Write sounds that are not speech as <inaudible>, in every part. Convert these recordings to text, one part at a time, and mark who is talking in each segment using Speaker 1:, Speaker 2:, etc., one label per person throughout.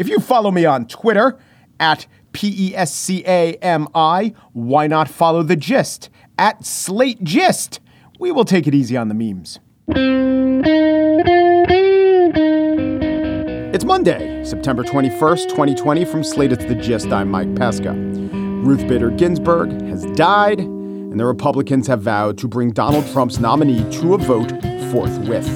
Speaker 1: If you follow me on Twitter at P E S C A M I, why not follow the gist at Slate Gist? We will take it easy on the memes. It's Monday, September 21st, 2020. From Slate, it's the gist. I'm Mike Pesca. Ruth Bader Ginsburg has died, and the Republicans have vowed to bring Donald Trump's nominee to a vote forthwith.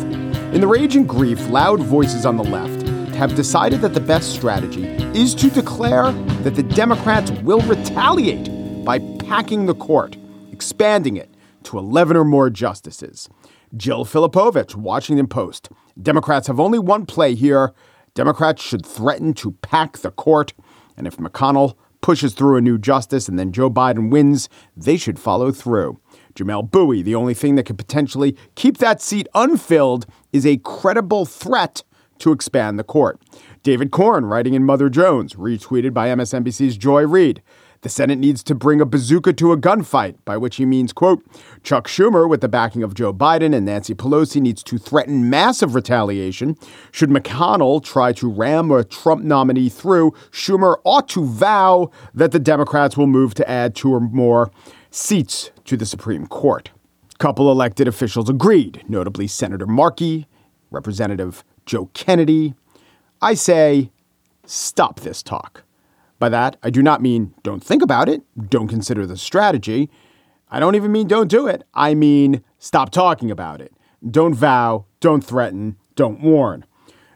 Speaker 1: In the rage and grief, loud voices on the left have decided that the best strategy is to declare that the Democrats will retaliate by packing the court, expanding it to 11 or more justices. Jill Filipovich, Washington Post. Democrats have only one play here. Democrats should threaten to pack the court. And if McConnell pushes through a new justice and then Joe Biden wins, they should follow through. Jamelle Bouie, the only thing that could potentially keep that seat unfilled is a credible threat to expand the court. David Corn, writing in Mother Jones, retweeted by MSNBC's Joy Reid. The Senate needs to bring a bazooka to a gunfight, by which he means, quote, Chuck Schumer, with the backing of Joe Biden and Nancy Pelosi, needs to threaten massive retaliation. Should McConnell try to ram a Trump nominee through, Schumer ought to vow that the Democrats will move to add two or more seats to the Supreme Court. Couple elected officials agreed, notably Senator Markey, Representative Joe Kennedy. I say, stop this talk. By that, I do not mean don't think about it, don't consider the strategy. I don't even mean don't do it. I mean stop talking about it. Don't vow, don't threaten, don't warn.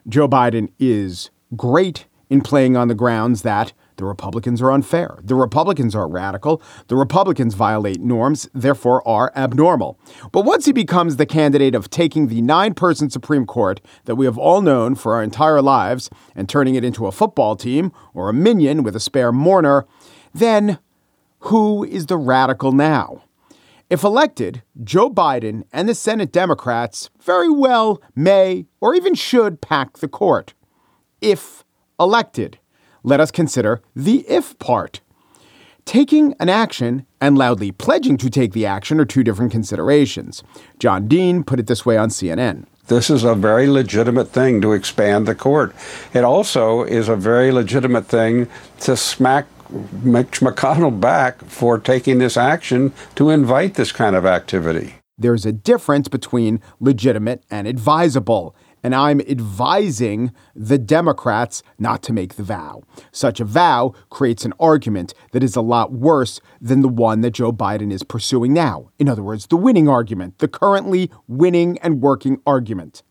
Speaker 1: Joe Biden is great in playing on the grounds that the Republicans are unfair. The Republicans are radical. The Republicans violate norms, therefore are abnormal. But once he becomes the candidate of taking the nine person Supreme Court that we have all known for our entire lives and turning it into a football team or a minyan with a spare mourner, then who is the radical now? If elected, Joe Biden and the Senate Democrats very well may or even should pack the court. If elected, let us consider the if part. Taking an action and loudly pledging to take the action are two different considerations. John Dean put it this way on CNN.
Speaker 2: This is a very legitimate thing to expand the court. It also is a very legitimate thing to smack Mitch McConnell back for taking this action to invite this kind of activity.
Speaker 1: There's a difference between legitimate and advisable and I'm advising the Democrats not to make the vow. Such a vow creates an argument that is a lot worse than the one that Joe Biden is pursuing now. In other words, the winning argument, the currently winning and working argument.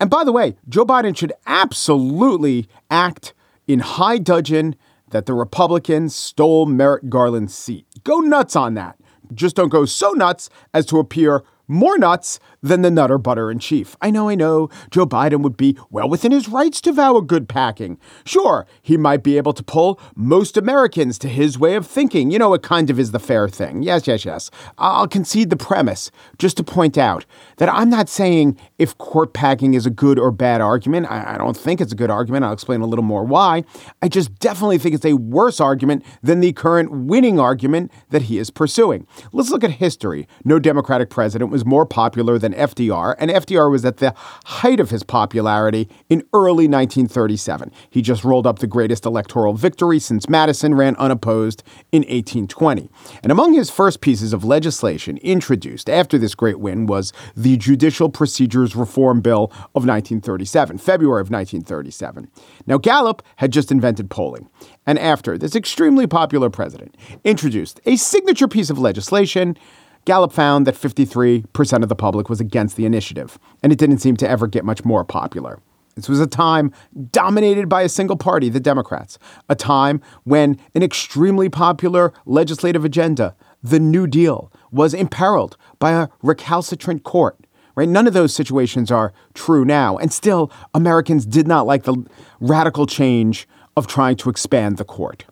Speaker 1: And by the way, Joe Biden should absolutely act in high dudgeon that the Republicans stole Merrick Garland's seat. Go nuts on that. Just don't go so nuts as to appear more nuts than the Nutter Butter in Chief. I know, I know, Joe Biden would be well within his rights to vow a good packing. Sure, he might be able to pull most Americans to his way of thinking. You know, it kind of is the fair thing. Yes, yes, yes. I'll concede the premise just to point out that I'm not saying if court packing is a good or bad argument. I, I don't think it's a good argument. I'll explain a little more why. I just definitely think it's a worse argument than the current winning argument that he is pursuing. Let's look at history. No Democratic president was more popular than FDR, and FDR was at the height of his popularity in early 1937. He just rolled up the greatest electoral victory since Madison ran unopposed in 1820. And among his first pieces of legislation introduced after this great win was the Judicial Procedures Reform Bill of 1937, February of 1937. Now, Gallup had just invented polling, and after this extremely popular president introduced a signature piece of legislation Gallup found that 53% of the public was against the initiative, and it didn't seem to ever get much more popular. This was a time dominated by a single party, the Democrats, a time when an extremely popular legislative agenda, the New Deal, was imperiled by a recalcitrant court. Right? None of those situations are true now. And still, Americans did not like the radical change of trying to expand the court.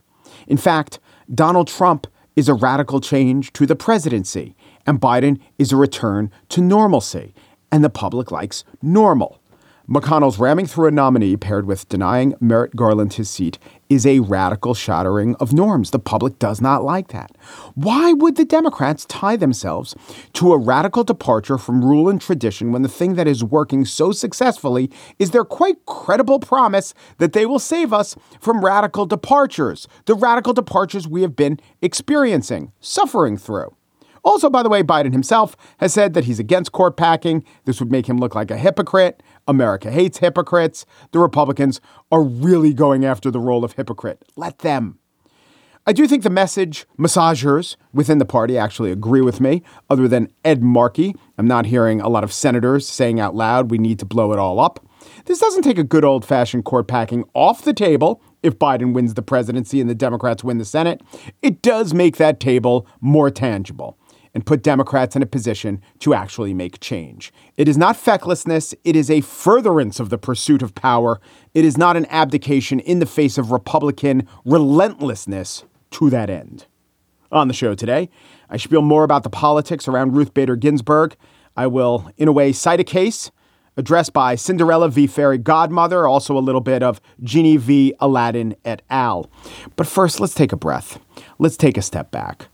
Speaker 1: In fact, Donald Trump is a radical change to the presidency and Biden is a return to normalcy. And the public likes normal. McConnell's ramming through a nominee paired with denying Merrick Garland his seat is a radical shattering of norms. The public does not like that. Why would the Democrats tie themselves to a radical departure from rule and tradition when the thing that is working so successfully is their quite credible promise that they will save us from radical departures, the radical departures we have been experiencing, suffering through? Also, by the way, Biden himself has said that he's against court packing. This would make him look like a hypocrite. America hates hypocrites. The Republicans are really going after the role of hypocrite. Let them. I do think the message massagers within the party actually agree with me, other than Ed Markey. I'm not hearing a lot of senators saying out loud we need to blow it all up. This doesn't take a good old fashioned court packing off the table if Biden wins the presidency and the Democrats win the Senate. It does make that table more tangible and put Democrats in a position to actually make change. It is not fecklessness, it is a furtherance of the pursuit of power. It is not an abdication in the face of Republican relentlessness to that end. On the show today, I spiel more about the politics around Ruth Bader Ginsburg. I will, in a way, cite a case addressed by Cinderella v. Fairy Godmother, also a little bit of Genie v. Aladdin et al. But first, let's take a breath. Let's take a step back.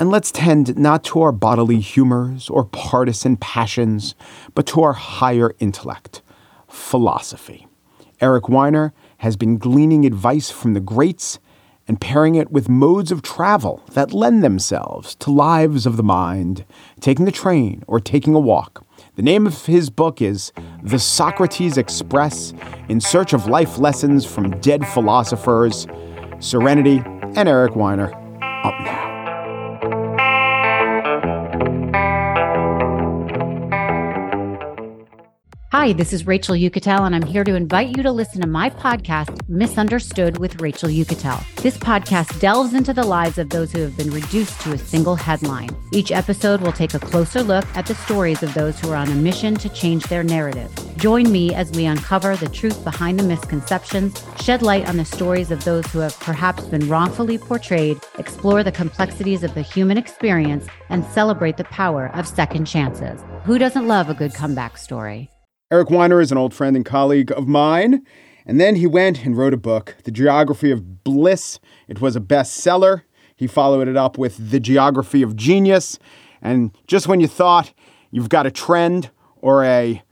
Speaker 1: And let's tend not to our bodily humors or partisan passions, but to our higher intellect, philosophy. Eric Weiner has been gleaning advice from the greats and pairing it with modes of travel that lend themselves to lives of the mind, taking the train or taking a walk. The name of his book is The Socrates Express in Search of Life Lessons from Dead Philosophers. Serenity and Eric Weiner up now.
Speaker 3: Hi, this is Rachel Uchitel, and I'm here to invite you to listen to my podcast, Misunderstood with Rachel Uchitel. This podcast delves into the lives of those who have been reduced to a single headline. Each episode will take a closer look at the stories of those who are on a mission to change their narrative. Join me as we uncover the truth behind the misconceptions, shed light on the stories of those who have perhaps been wrongfully portrayed, explore the complexities of the human experience, and celebrate the power of second chances. Who doesn't love a good comeback story?
Speaker 1: Eric Weiner is an old friend and colleague of mine. And then he went and wrote a book, The Geography of Bliss. It was a bestseller. He followed it up with The Geography of Genius. And just when you thought you've got a trend or a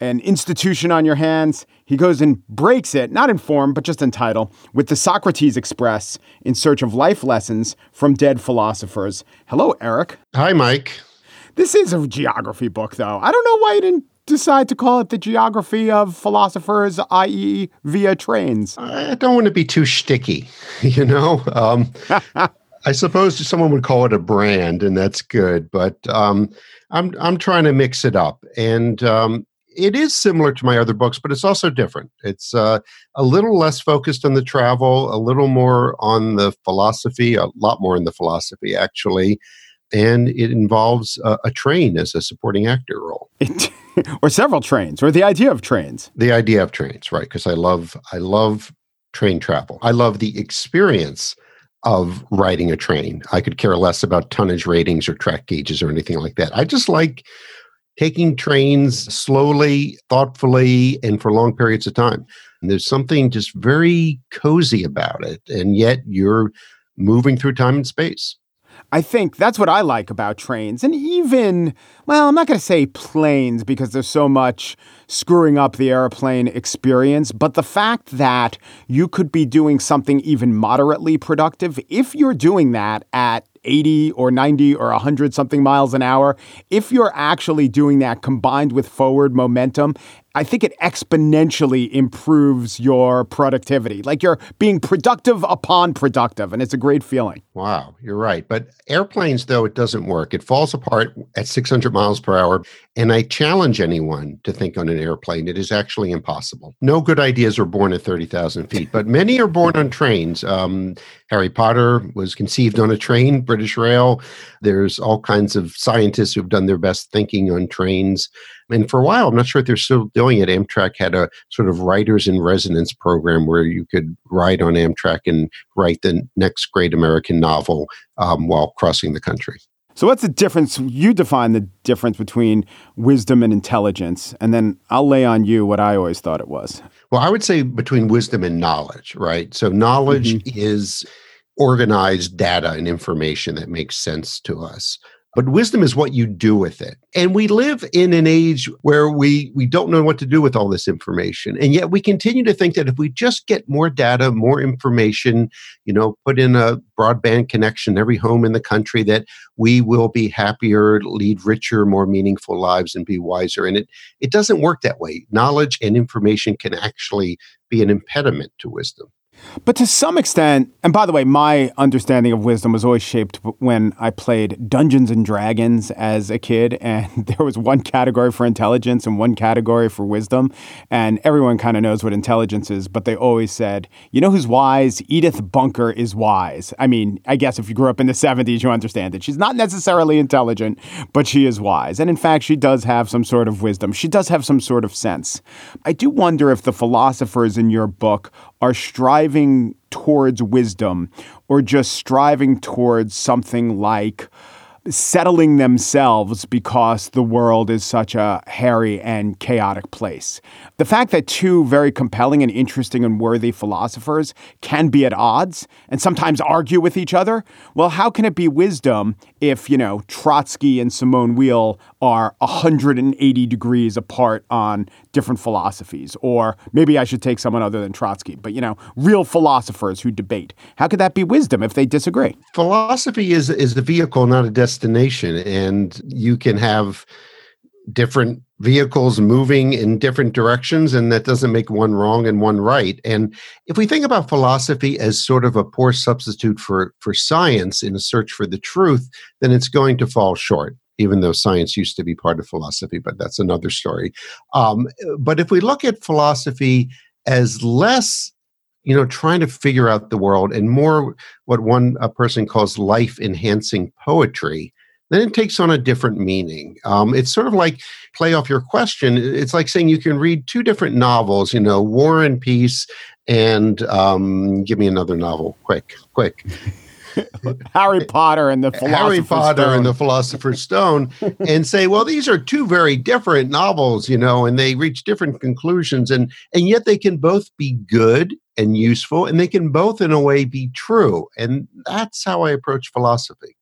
Speaker 1: an institution on your hands, he goes and breaks it, not in form, but just in title, with the Socrates Express in search of life lessons from dead philosophers. Hello, Eric.
Speaker 4: Hi, Mike.
Speaker 1: This is a geography book, though. I don't know why you didn't decide to call it the geography of philosophers, i.e., via trains?
Speaker 4: I don't want to be too sticky, <laughs> you know. Um, <laughs> I suppose someone would call it a brand, and that's good. But um, I'm I'm trying to mix it up, and um, it is similar to my other books, but it's also different. It's uh, a little less focused on the travel, a little more on the philosophy, a lot more in the philosophy actually, and it involves a, a train as a supporting actor role. <laughs>
Speaker 1: or several trains, or the idea of trains.
Speaker 4: The idea of trains, right? Because I love I love train travel. I love the experience of riding a train. I could care less about tonnage ratings or track gauges or anything like that. I just like taking trains slowly, thoughtfully, and for long periods of time. And there's something just very cozy about it. And yet you're moving through time and space.
Speaker 1: I think that's what I like about trains. And even, well, I'm not going to say planes because there's so much screwing up the airplane experience, but the fact that you could be doing something even moderately productive if you're doing that at 80 or 90 or 100 something miles an hour, if you're actually doing that combined with forward momentum I think it exponentially improves your productivity. Like you're being productive upon productive, and it's a great feeling.
Speaker 4: Wow, you're right. But airplanes, though, it doesn't work. It falls apart at 600 miles per hour. And I challenge anyone to think on an airplane. It is actually impossible. No good ideas are born at 30,000 feet, but many are born on trains. Um, Harry Potter was conceived on a train, British Rail. There's all kinds of scientists who've done their best thinking on trains. And for a while, I'm not sure if they're still doing it. Amtrak had a sort of writers in residence program where you could ride on Amtrak and write the next great American novel um, while crossing the country.
Speaker 1: So, what's the difference? You define the difference between wisdom and intelligence, and then I'll lay on you what I always thought it was.
Speaker 4: Well, I would say between wisdom and knowledge, right? So, knowledge mm-hmm. is organized data and information that makes sense to us but wisdom is what you do with it. And we live in an age where we we don't know what to do with all this information. And yet we continue to think that if we just get more data more information you know put in a broadband connection every home in the country that we will be happier lead richer more meaningful lives and be wiser. And it it doesn't work that way. Knowledge and information can actually be an impediment to wisdom
Speaker 1: but to some extent, and by the way, my understanding of wisdom was always shaped when I played Dungeons and Dragons as a kid, <laughs> and there was one category for intelligence and one category for wisdom. And everyone kind of knows what intelligence is, but they always said, you know who's wise? Edith Bunker is wise. I mean, I guess if you grew up in the 70s, you understand that She's not necessarily intelligent, but she is wise. And in fact, she does have some sort of wisdom. She does have some sort of sense. I do wonder if the philosophers in your book are striving towards wisdom or just striving towards something like settling themselves because the world is such a hairy and chaotic place. The fact that two very compelling and interesting and worthy philosophers can be at odds and sometimes argue with each other, well, how can it be wisdom if, you know, Trotsky and Simone Weil are 180 degrees apart on different philosophies? Or maybe I should take someone other than Trotsky, but, you know, real philosophers who debate. How could that be wisdom if they disagree?
Speaker 4: Philosophy is, is the vehicle, not a destination. Destination and you can have different vehicles moving in different directions and that doesn't make one wrong and one right. And if we think about philosophy as sort of a poor substitute for for science in a search for the truth then it's going to fall short even though science used to be part of philosophy but that's another story. Um, but if we look at philosophy as less you know trying to figure out the world and more what one a person calls life enhancing poetry then it takes on a different meaning. Um, it's sort of like play off your question. It's like saying you can read two different novels, you know, War and Peace, and um, give me another novel, quick, quick. <laughs>
Speaker 1: Harry Potter and the Philosopher's
Speaker 4: Harry Potter
Speaker 1: Stone.
Speaker 4: and the Philosopher's Stone, and say, well, these are two very different novels, you know, and they reach different conclusions, and and yet they can both be good and useful, and they can both, in a way, be true, and that's how I approach philosophy.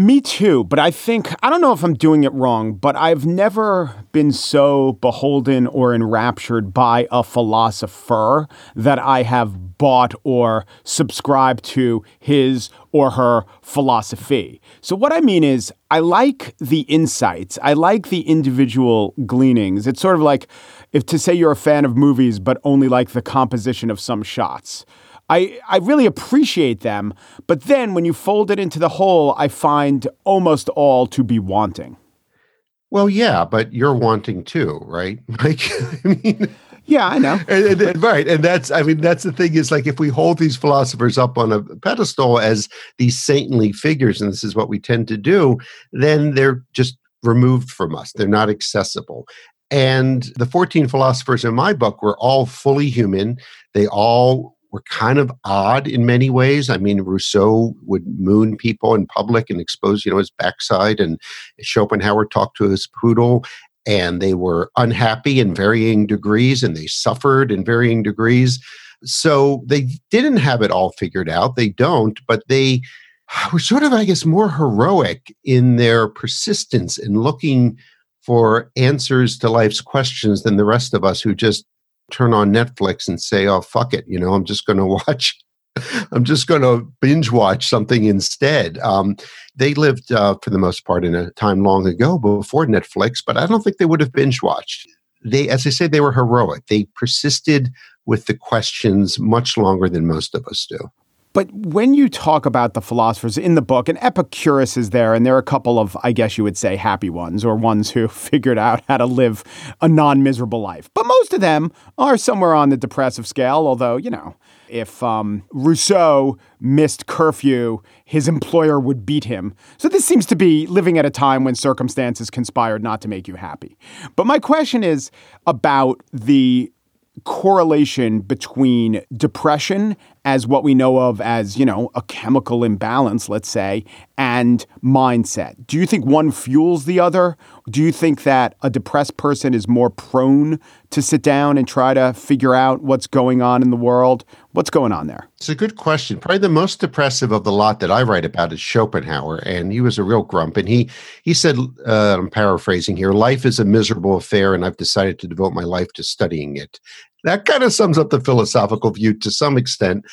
Speaker 1: Me too, but I think, I don't know if I'm doing it wrong, but I've never been so beholden or enraptured by a philosopher that I have bought or subscribed to his or her philosophy. So, what I mean is, I like the insights, I like the individual gleanings. It's sort of like if to say you're a fan of movies, but only like the composition of some shots. I, I really appreciate them, but then when you fold it into the whole, I find almost all to be wanting.
Speaker 4: Well, yeah, but you're wanting too, right? <laughs> Like, I mean,
Speaker 1: yeah, I know.
Speaker 4: And, and, right. And that's, I mean, that's the thing is like if we hold these philosophers up on a pedestal as these saintly figures, and this is what we tend to do, then they're just removed from us. They're not accessible. And the 14 philosophers in my book were all fully human. They all were kind of odd in many ways. I mean, Rousseau would moon people in public and expose, you know, his backside, and Schopenhauer talked to his poodle, and they were unhappy in varying degrees, and they suffered in varying degrees. So they didn't have it all figured out. They don't, but they were sort of, I guess, more heroic in their persistence in looking for answers to life's questions than the rest of us who just turn on Netflix and say, "Oh fuck it," you know, I'm just going <laughs> to watch. I'm just going to binge watch something instead. Um, they lived, uh, for the most part, in a time long ago before Netflix, but I don't think they would have binge watched. They, as I say, they were heroic. They persisted with the questions much longer than most of us do.
Speaker 1: But when you talk about the philosophers in the book, and Epicurus is there, and there are a couple of, I guess you would say, happy ones, or ones who <laughs> figured out how to live a non miserable life. But most of them are somewhere on the depressive scale, although, you know, if um, Rousseau missed curfew, his employer would beat him. So this seems to be living at a time when circumstances conspired not to make you happy. But my question is about the correlation between depression as what we know of as, you know, a chemical imbalance, let's say, and mindset. Do you think one fuels the other? Do you think that a depressed person is more prone to sit down and try to figure out what's going on in the world? What's going on there?
Speaker 4: It's a good question. Probably the most depressive of the lot that I write about is Schopenhauer, and he was a real grump. And he he said, uh, I'm paraphrasing here: "Life is a miserable affair, and I've decided to devote my life to studying it." That kind of sums up the philosophical view to some extent.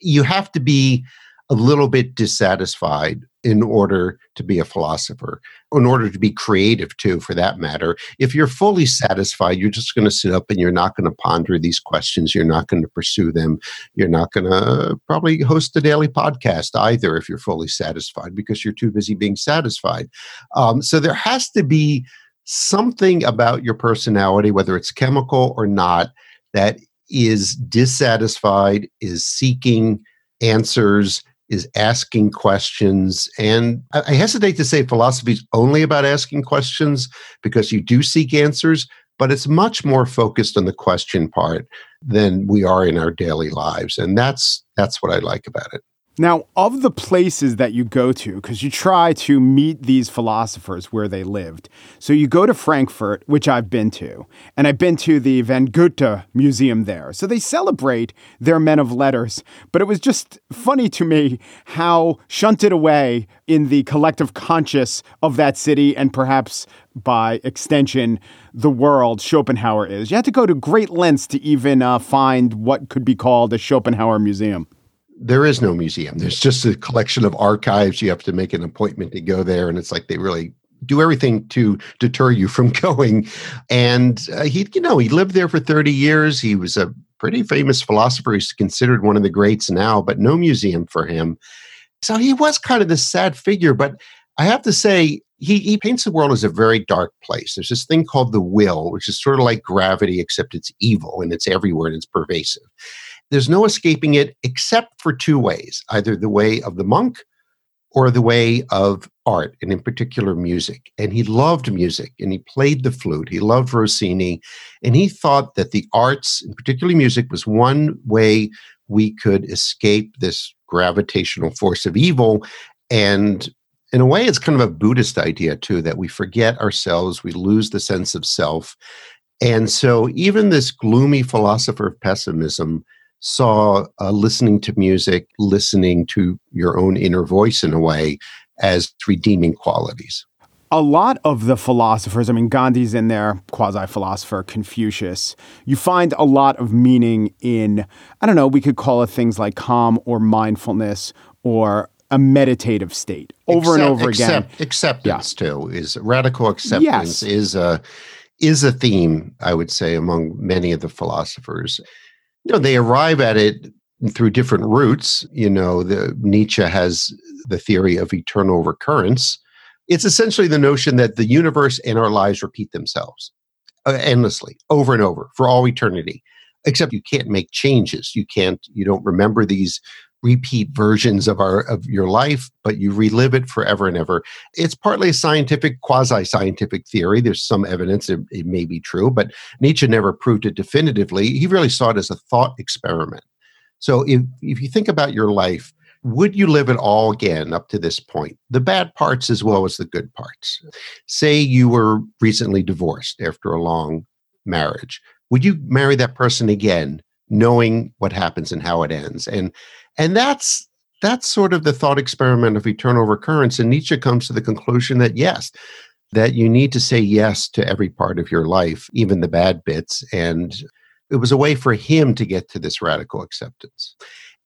Speaker 4: You have to be a little bit dissatisfied in order to be a philosopher, in order to be creative too, for that matter. If you're fully satisfied, you're just going to sit up and you're not going to ponder these questions. You're not going to pursue them. You're not going to probably host a daily podcast either if you're fully satisfied because you're too busy being satisfied. Um, so there has to be something about your personality, whether it's chemical or not, that is dissatisfied, is seeking answers, is asking questions. And I hesitate to say philosophy is only about asking questions because you do seek answers, but it's much more focused on the question part than we are in our daily lives. And that's that's what I like about it.
Speaker 1: Now, of the places that you go to, because you try to meet these philosophers where they lived. So you go to Frankfurt, which I've been to, and I've been to the von Goethe Museum there. So they celebrate their men of letters. But it was just funny to me how shunted away in the collective conscious of that city and perhaps by extension, the world Schopenhauer is. You had to go to great lengths to even uh, find what could be called a Schopenhauer museum
Speaker 4: there is no museum. There's just a collection of archives. You have to make an appointment to go there, and it's like they really do everything to deter you from <laughs> going. And uh, he, you know, he lived there for 30 years. He was a pretty famous philosopher. He's considered one of the greats now, but no museum for him. So he was kind of this sad figure. But I have to say, he, he paints the world as a very dark place. There's this thing called the will, which is sort of like gravity, except it's evil and it's everywhere and it's pervasive. There's no escaping it except for two ways either the way of the monk or the way of art, and in particular music. And he loved music and he played the flute. He loved Rossini. And he thought that the arts, and particularly music, was one way we could escape this gravitational force of evil. And in a way, it's kind of a Buddhist idea, too, that we forget ourselves, we lose the sense of self. And so, even this gloomy philosopher of pessimism saw uh, listening to music, listening to your own inner voice in a way as redeeming qualities.
Speaker 1: A lot of the philosophers, I mean, Gandhi's in there, quasi philosopher, Confucius. You find a lot of meaning in, I don't know, we could call it things like calm or mindfulness or a meditative state over Accept, and over again.
Speaker 4: acceptance yeah. too is radical acceptance yes. is a is a theme I would say among many of the philosophers you know they arrive at it through different routes. You know the nietzsche has the theory of eternal recurrence. It's essentially the notion that the universe and our lives repeat themselves uh, endlessly over and over for all eternity. Except you can't make changes. You can't you don't remember these repeat versions of our of your life but you relive it forever and ever. It's partly a scientific quasi scientific theory. There's some evidence it, it may be true but nietzsche never proved it definitively. He really saw it as a thought experiment. So if if you think about your life would you live it all again up to this point? The bad parts as well as the good parts. Say you were recently divorced after a long marriage. Would you marry that person again knowing what happens and how it ends? And and that's that's sort of the thought experiment of eternal recurrence. And Nietzsche comes to the conclusion that yes, that you need to say yes to every part of your life, even the bad bits. And it was a way for him to get to this radical acceptance.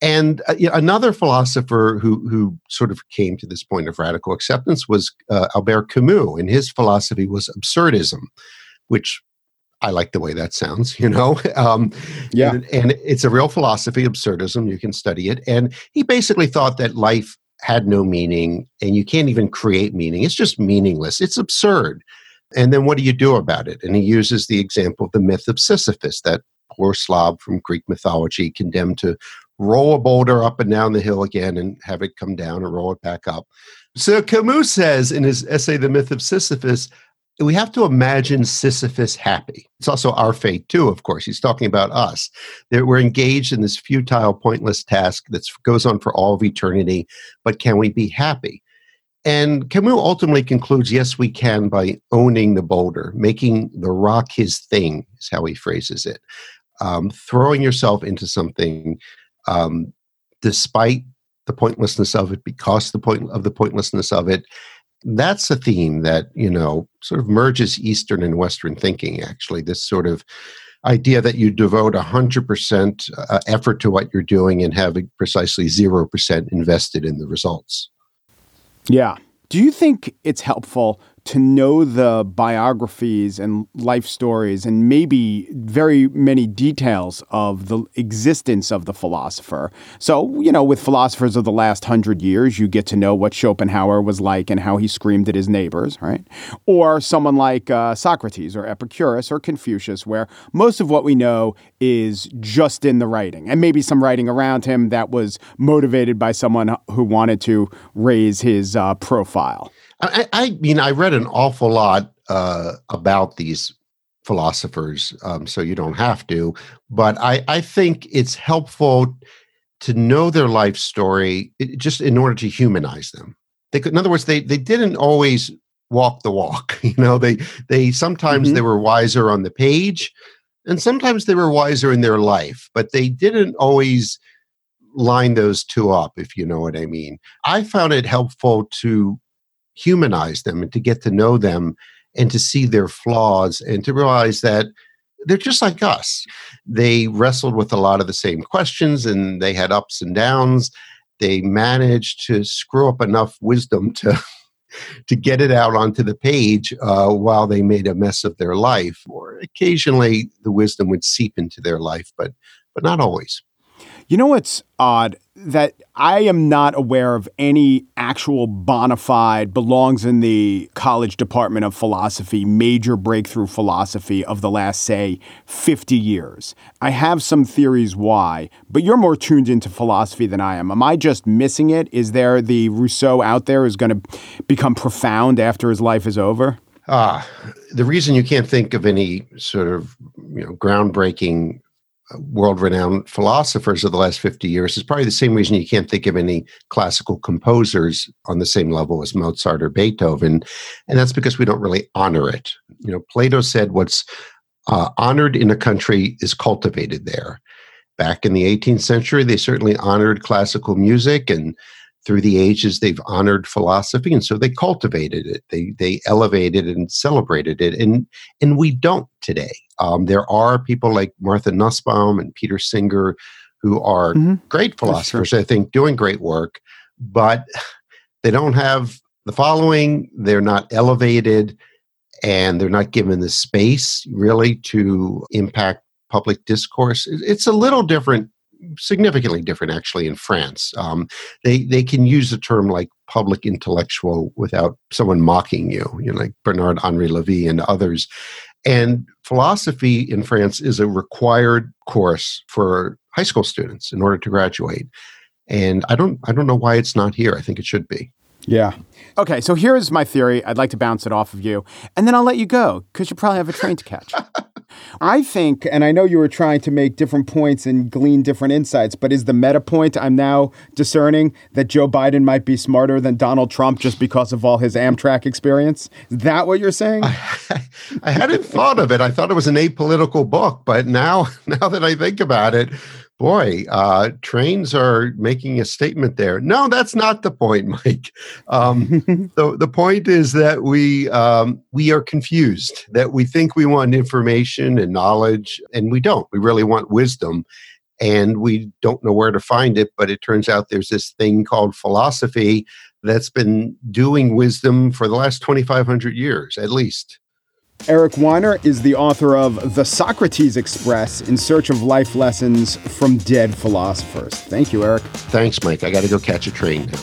Speaker 4: And uh, another philosopher who, who sort of came to this point of radical acceptance was uh, Albert Camus, and his philosophy was absurdism, which I like the way that sounds, you know? <laughs> Um,
Speaker 1: yeah.
Speaker 4: And, and, it's a real philosophy, absurdism. You can study it. And he basically thought that life had no meaning and you can't even create meaning. It's just meaningless. It's absurd. And then what do you do about it? And he uses the example of the myth of Sisyphus, that poor slob from Greek mythology condemned to roll a boulder up and down the hill again and have it come down and roll it back up. So Camus says in his essay, The Myth of Sisyphus, we have to imagine Sisyphus happy. It's also our fate, too, of course. He's talking about us. That we're engaged in this futile, pointless task that goes on for all of eternity, but can we be happy? And Camus ultimately concludes yes, we can by owning the boulder, making the rock his thing, is how he phrases it. Um, throwing yourself into something um, despite the pointlessness of it, because the point of the pointlessness of it, that's a theme that you know sort of merges eastern and western thinking actually this sort of idea that you devote 100% uh, effort to what you're doing and have precisely 0% invested in the results.
Speaker 1: Yeah. Do you think it's helpful to know the biographies and life stories and maybe very many details of the existence of the philosopher. So, you know, with philosophers of the last hundred years, you get to know what Schopenhauer was like and how he screamed at his neighbors, right? Or someone like uh, Socrates or Epicurus or Confucius, where most of what we know is just in the writing and maybe some writing around him that was motivated by someone who wanted to raise his uh, profile.
Speaker 4: I, I mean, I read an awful lot uh, about these philosophers, um, so you don't have to. But I, I think it's helpful to know their life story just in order to humanize them. They could, in other words, they they didn't always walk the walk. <laughs> You know, they they sometimes mm-hmm. they were wiser on the page, and sometimes they were wiser in their life, but they didn't always line those two up. If you know what I mean, I found it helpful to humanize them and to get to know them and to see their flaws and to realize that they're just like us. They wrestled with a lot of the same questions and they had ups and downs. They managed to screw up enough wisdom <laughs> to to get it out onto the page uh, while they made a mess of their life. Or occasionally the wisdom would seep into their life, but but not always.
Speaker 1: You know what's odd? That I am not aware of any actual bona fide, belongs in the college department of philosophy, major breakthrough philosophy of the last, say, 50 years. I have some theories why, but you're more tuned into philosophy than I am. Am I just missing it? Is there the Rousseau out there who's going to become profound after his life is over?
Speaker 4: Ah, the reason you can't think of any sort of you know groundbreaking world renowned philosophers of the last 50 years is probably the same reason you can't think of any classical composers on the same level as Mozart or Beethoven. And that's because we don't really honor it. You know, Plato said what's uh, honored in a country is cultivated there. Back in the 18th century, they certainly honored classical music and through the ages they've honored philosophy and so they cultivated it. They they elevated and celebrated it and and we don't today. Um, there are people like martha nussbaum and peter singer who are mm-hmm. great philosophers i think doing great work but <sighs> they don't have the following they're not elevated and they're not given the space really to impact public discourse. It's a little different significantly different actually in France. Um, they they can use a term like public intellectual without someone mocking you, you know, like Bernard Henri Lévy and others. And philosophy in France is a required course for high school students in order to graduate. And I don't I don't know why it's not here. I think it should be.
Speaker 1: Yeah. Okay, so here's my theory. I'd like to bounce it off of you, and then I'll let you go because you probably have a train to catch. <laughs> I think, and I know you were trying to make different points and glean different insights, but is the meta point I'm now discerning that Joe Biden might be smarter than Donald Trump just because of all his Amtrak experience? Is that what you're saying?
Speaker 4: I, <laughs> I hadn't thought of it. I thought it was an apolitical book, but now, <laughs> now that I think about it, boy, uh, trains are making a statement there. No, that's not the point, <laughs> Mike. Um, <laughs> the the point is that we um, we are confused. That we think we want information and knowledge, and we don't. We really want wisdom, and we don't know where to find it. But it turns out there's this thing called philosophy that's been doing wisdom for the last 2,500 years, at least.
Speaker 1: Eric Weiner is the author of The Socrates Express in Search of Life Lessons from Dead Philosophers. Thank you, Eric.
Speaker 4: Thanks, Mike. I got to go catch a train now.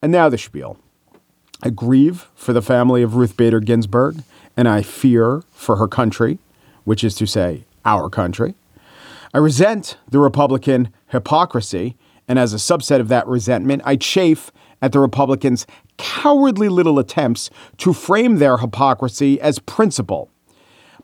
Speaker 1: And now the spiel. I grieve for the family of Ruth Bader Ginsburg, and I fear for her country, which is to say, our country. I resent the Republican hypocrisy And as a subset of that resentment, I chafe at the Republicans' cowardly little attempts to frame their hypocrisy as principle.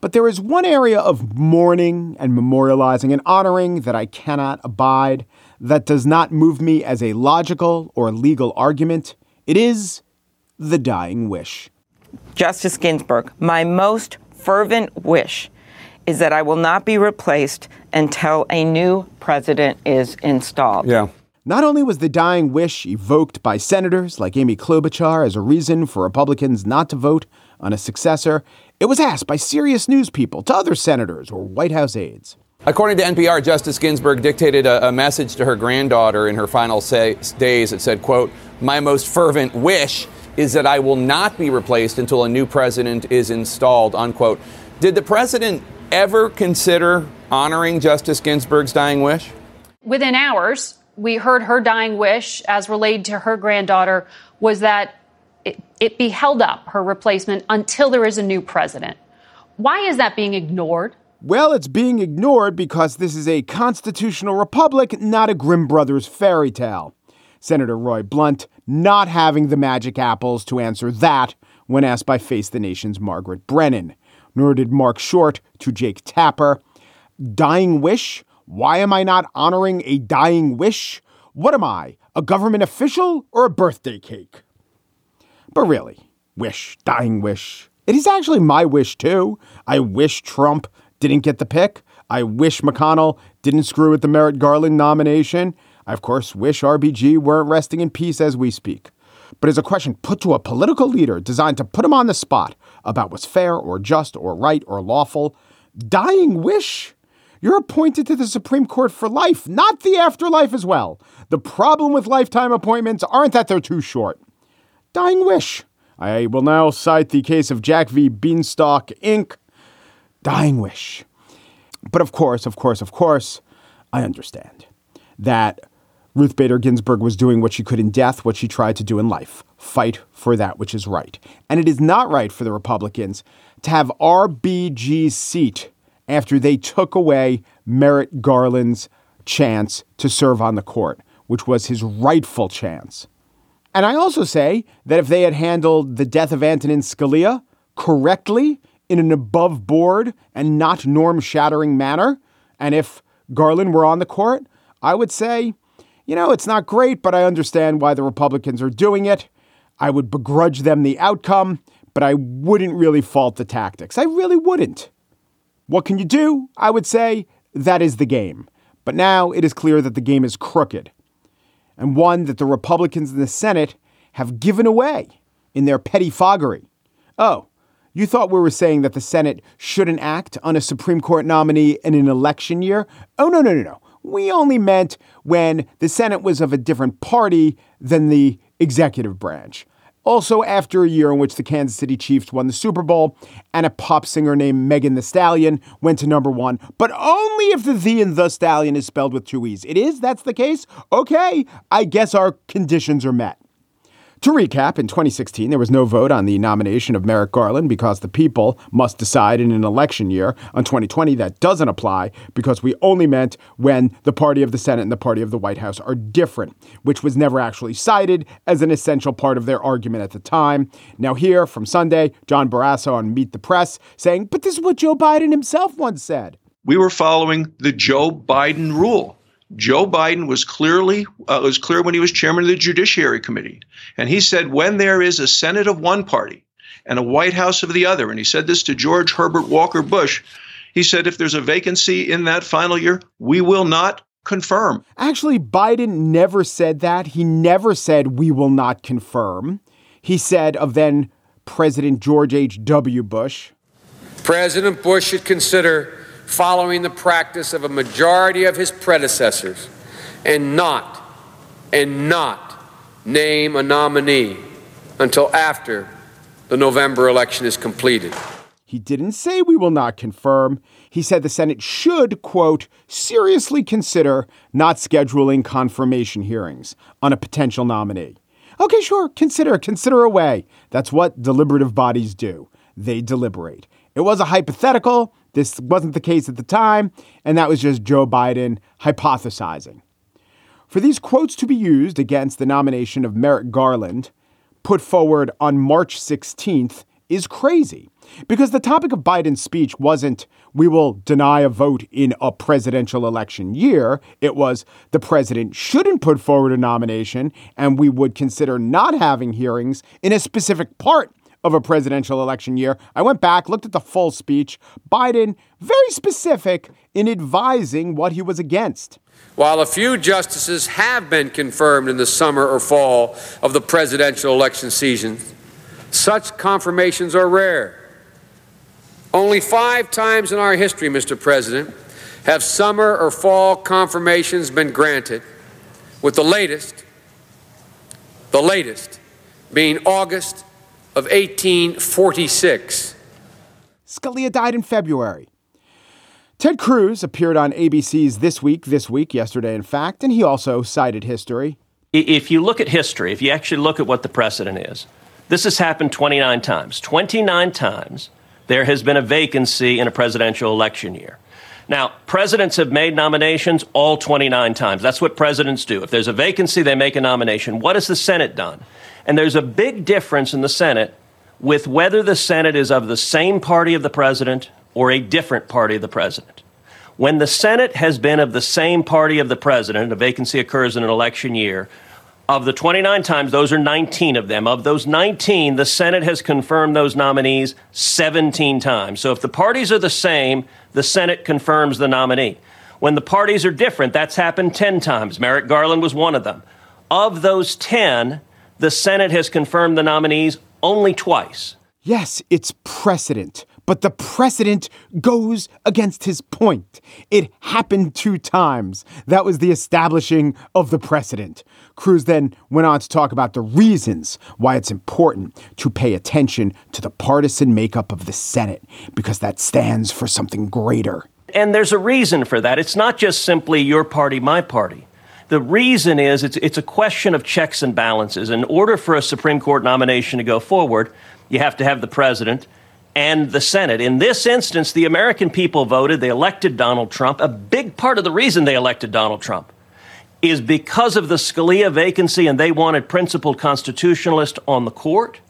Speaker 1: But there is one area of mourning and memorializing and honoring that I cannot abide, that does not move me as a logical or legal argument. It is the dying wish.
Speaker 5: Justice Ginsburg, my most fervent wish is that I will not be replaced until a new president is installed.
Speaker 2: Yeah.
Speaker 1: Not only was the dying wish evoked by senators like Amy Klobuchar as a reason for Republicans not to vote on a successor, it was asked by serious news people to other senators or White House aides.
Speaker 6: According to NPR, Justice Ginsburg dictated a, a message to her granddaughter in her final say, days that said, quote, my most fervent wish is that I will not be replaced until a new president is installed, unquote. Did the president ever consider honoring Justice Ginsburg's dying wish?
Speaker 7: Within hours, we heard her dying wish, as relayed to her granddaughter, was that it, it be held up, her replacement, until there is a new president. Why is that being ignored?
Speaker 1: Well, it's being ignored because this is a constitutional republic, not a Grimm Brothers fairy tale. Senator Roy Blunt not having the magic apples to answer that when asked by Face the Nation's Margaret Brennan nor did Mark Short to Jake Tapper. Dying wish? Why am I not honoring a dying wish? What am I, a government official or a birthday cake? But really, wish, dying wish. It is actually my wish too. I wish Trump didn't get the pick. I wish McConnell didn't screw with the Merrick Garland nomination. I, of course, wish RBG weren't resting in peace as we speak. But as a question put to a political leader designed to put him on the spot, about what's fair or just or right or lawful. Dying wish? You're appointed to the Supreme Court for life, not the afterlife as well. The problem with lifetime appointments aren't that they're too short. Dying wish. I will now cite the case of Jack v. Beanstalk, Inc. Dying wish. But of course, of course, of course, I understand that Ruth Bader Ginsburg was doing what she could in death, what she tried to do in life fight for that which is right. And it is not right for the Republicans to have RBG's seat after they took away Merrick Garland's chance to serve on the court, which was his rightful chance. And I also say that if they had handled the death of Antonin Scalia correctly in an above board and not norm shattering manner, and if Garland were on the court, I would say you know, it's not great, but I understand why the Republicans are doing it. I would begrudge them the outcome, but I wouldn't really fault the tactics. I really wouldn't. What can you do? I would say that is the game. But now it is clear that the game is crooked, and one that the Republicans in the Senate have given away in their pettifoggery. Oh, you thought we were saying that the Senate shouldn't act on a Supreme Court nominee in an election year? Oh, no, no, no, no. We only meant when the Senate was of a different party than the executive branch. Also, after a year in which the Kansas City Chiefs won the Super Bowl and a pop singer named Megan Thee Stallion went to number one, but only if the the and the stallion is spelled with two E's. It is? That's the case? Okay, I guess our conditions are met. To recap, in 2016, there was no vote on the nomination of Merrick Garland because the people must decide in an election year. On 2020, that doesn't apply because we only meant when the party of the Senate and the party of the White House are different, which was never actually cited as an essential part of their argument at the time. Now, here from Sunday, John Barrasso on Meet the Press saying, but this is what Joe Biden himself once said.
Speaker 8: We were following the Joe Biden rule. Joe Biden was clearly uh, was clear when he was chairman of the Judiciary Committee, and he said when there is a Senate of one party and a White House of the other, and he said this to George Herbert Walker Bush. He said if there's a vacancy in that final year, we will not confirm.
Speaker 1: Actually, Biden never said that. He never said we will not confirm. He said of then President George H.W. Bush
Speaker 9: President Bush should consider following the practice of a majority of his predecessors and not, and not name a nominee until after the November election is completed.
Speaker 1: He didn't say we will not confirm. He said the Senate should, quote, seriously consider not scheduling confirmation hearings on a potential nominee. Okay, sure, consider, consider away. That's what deliberative bodies do. They deliberate. It was a hypothetical. This wasn't the case at the time, and that was just Joe Biden hypothesizing. For these quotes to be used against the nomination of Merrick Garland, put forward on March 16th, is crazy. Because the topic of Biden's speech wasn't, we will deny a vote in a presidential election year. It was, the president shouldn't put forward a nomination, and we would consider not having hearings in a specific part of a presidential election year. I went back, looked at the full speech. Biden, very specific in advising what he was against.
Speaker 9: While a few justices have been confirmed in the summer or fall of the presidential election season, such confirmations are rare. Only five times in our history, Mr. President, have summer or fall confirmations been granted, with the latest, the latest, being August of 1846.
Speaker 1: Scalia died in February. Ted Cruz appeared on ABC's This Week, This Week, yesterday, in fact, and he also cited history.
Speaker 10: If you look at history, if you actually look at what the precedent is, this has happened 29 times. 29 times there has been a vacancy in a presidential election year. Now, presidents have made nominations all 29 times. That's what presidents do. If there's a vacancy, they make a nomination. What has the Senate done? And there's a big difference in the Senate with whether the Senate is of the same party of the president or a different party of the president. When the Senate has been of the same party of the president, a vacancy occurs in an election year, of the 29 times, those are 19 of them. Of those 19, the Senate has confirmed those nominees 17 times. So if the parties are the same, the Senate confirms the nominee. When the parties are different, that's happened 10 times. Merrick Garland was one of them. Of those 10, the Senate has confirmed the nominees only twice.
Speaker 1: Yes, it's precedent but the precedent goes against his point. It happened two times. That was the establishing of the precedent. Cruz then went on to talk about the reasons why it's important to pay attention to the partisan makeup of the Senate, because that stands for something greater.
Speaker 10: And there's a reason for that. It's not just simply your party, my party. The reason is it's, it's a question of checks and balances. In order for a Supreme Court nomination to go forward, you have to have the president and the Senate. In this instance, the American people voted, they elected Donald Trump. A big part of the reason they elected Donald Trump is because of the Scalia vacancy, and they wanted principled constitutionalists on the court.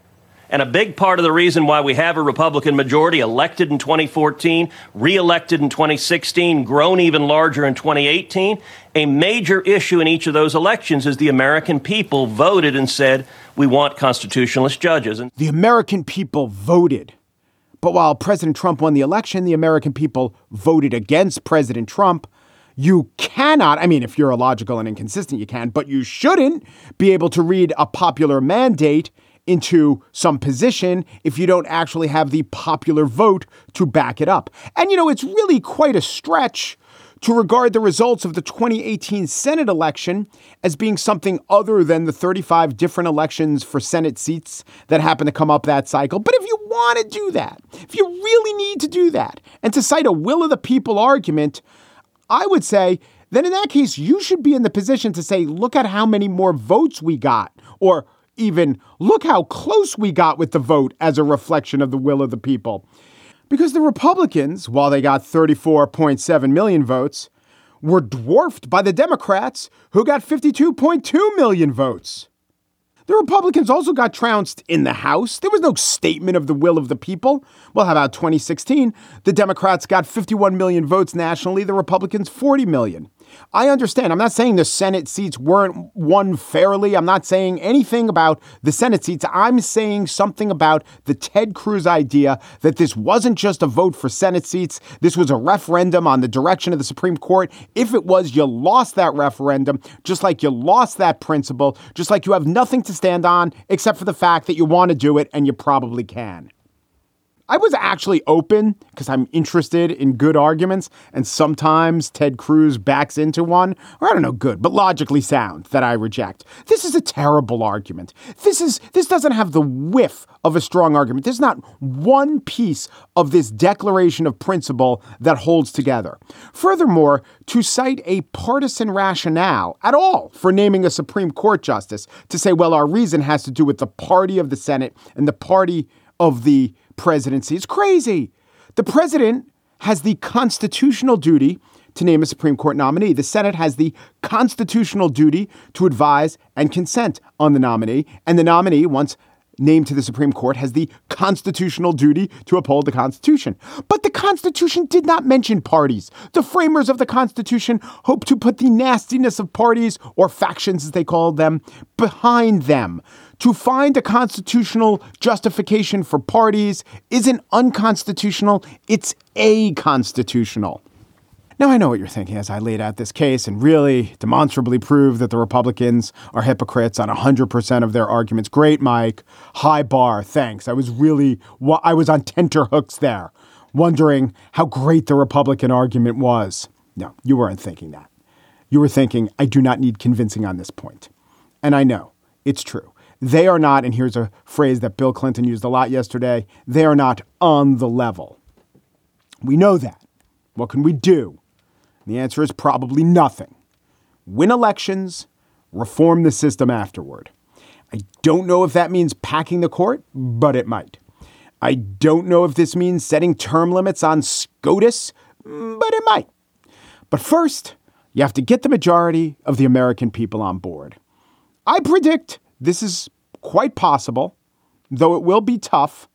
Speaker 10: And a big part of the reason why we have a Republican majority elected in 2014, reelected in 2016, grown even larger in 2018, a major issue in each of those elections is the American people voted and said, we want constitutionalist judges. And
Speaker 1: the American people voted. But while President Trump won the election, the American people voted against President Trump. You cannot, I mean, if you're illogical and inconsistent, you can, but you shouldn't be able to read a popular mandate into some position if you don't actually have the popular vote to back it up. And, you know, it's really quite a stretch to regard the results of the 2018 Senate election as being something other than the 35 different elections for Senate seats that happen to come up that cycle. But if you want to do that, if you really need to do that, and to cite a will of the people argument, I would say then in that case, you should be in the position to say, look at how many more votes we got, or even look how close we got with the vote as a reflection of the will of the people. Because the Republicans, while they got 34.7 million votes, were dwarfed by the Democrats, who got 52.2 million votes. The Republicans also got trounced in the House. There was no statement of the will of the people. Well, how about 2016? The Democrats got 51 million votes nationally, the Republicans 40 million. I understand. I'm not saying the Senate seats weren't won fairly. I'm not saying anything about the Senate seats. I'm saying something about the Ted Cruz idea that this wasn't just a vote for Senate seats. This was a referendum on the direction of the Supreme Court. If it was, you lost that referendum, just like you lost that principle, just like you have nothing to stand on except for the fact that you want to do it and you probably can. I was actually open because I'm interested in good arguments, and sometimes Ted Cruz backs into one, or I don't know, good, but logically sound that I reject. This is a terrible argument. This is this doesn't have the whiff of a strong argument. There's not one piece of this declaration of principle that holds together. Furthermore, to cite a partisan rationale at all for naming a Supreme Court justice to say, well, our reason has to do with the party of the Senate and the party of the presidency. It's crazy. The president has the constitutional duty to name a Supreme Court nominee. The Senate has the constitutional duty to advise and consent on the nominee, and the nominee, once named to the Supreme Court, has the constitutional duty to uphold the Constitution. But the Constitution did not mention parties. The framers of the Constitution hoped to put the nastiness of parties, or factions as they called them, behind them. To find a constitutional justification for parties isn't unconstitutional, it's a constitutional. Now, I know what you're thinking as I laid out this case and really demonstrably proved that the Republicans are hypocrites on 100% of their arguments. Great, Mike. High bar. Thanks. I was really, I was on tenterhooks there, wondering how great the Republican argument was. No, you weren't thinking that. You were thinking, I do not need convincing on this point. And I know it's true. They are not, and here's a phrase that Bill Clinton used a lot yesterday they are not on the level. We know that. What can we do? The answer is probably nothing. Win elections, reform the system afterward. I don't know if that means packing the court, but it might. I don't know if this means setting term limits on SCOTUS, but it might. But first, you have to get the majority of the American people on board. I predict this is quite possible, though it will be tough,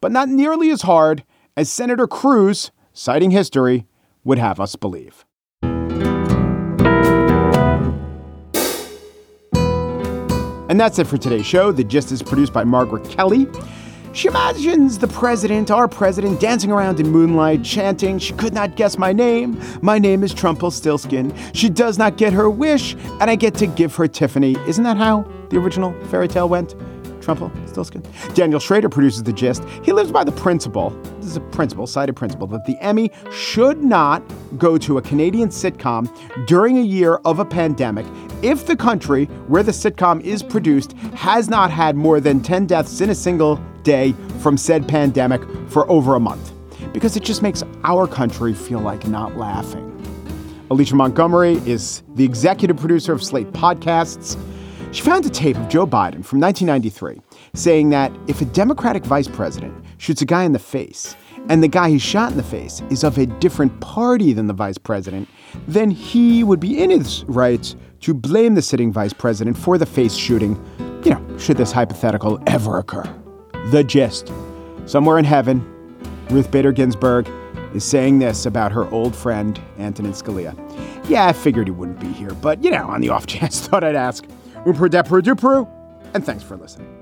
Speaker 1: but not nearly as hard as Senator Cruz, citing history, would have us believe. And that's it for today's show. The Gist is produced by Margaret Kelley. She imagines the president, our president, dancing around in moonlight, chanting, She could not guess my name. My name is Trumpelstiltskin. She does not get her wish, and I get to give her Tiffany. Isn't that how the original fairy tale went? Trumple, Stilskin. Daniel Schroeder produces The Gist. He lives by the principle, this is a principle, cited principle, that the Emmy should not go to a Canadian sitcom during a year of a pandemic if the country where the sitcom is produced has not had more than 10 deaths in a single day from said pandemic for over a month. Because it just makes our country feel like not laughing. Alicia Montgomery is the executive producer of Slate Podcasts. She found a tape of Joe Biden from 1993 saying that if a Democratic vice president shoots a guy in the face and the guy he shot in the face is of a different party than the vice president, then he would be in his rights to blame the sitting vice president for the face shooting, you know, should this hypothetical ever occur. The gist. Somewhere in heaven, Ruth Bader Ginsburg is saying this about her old friend, Antonin Scalia. Yeah, I figured he wouldn't be here, but you know, on the off <laughs> chance, thought I'd ask. Umper Depru Dupru, and thanks for listening.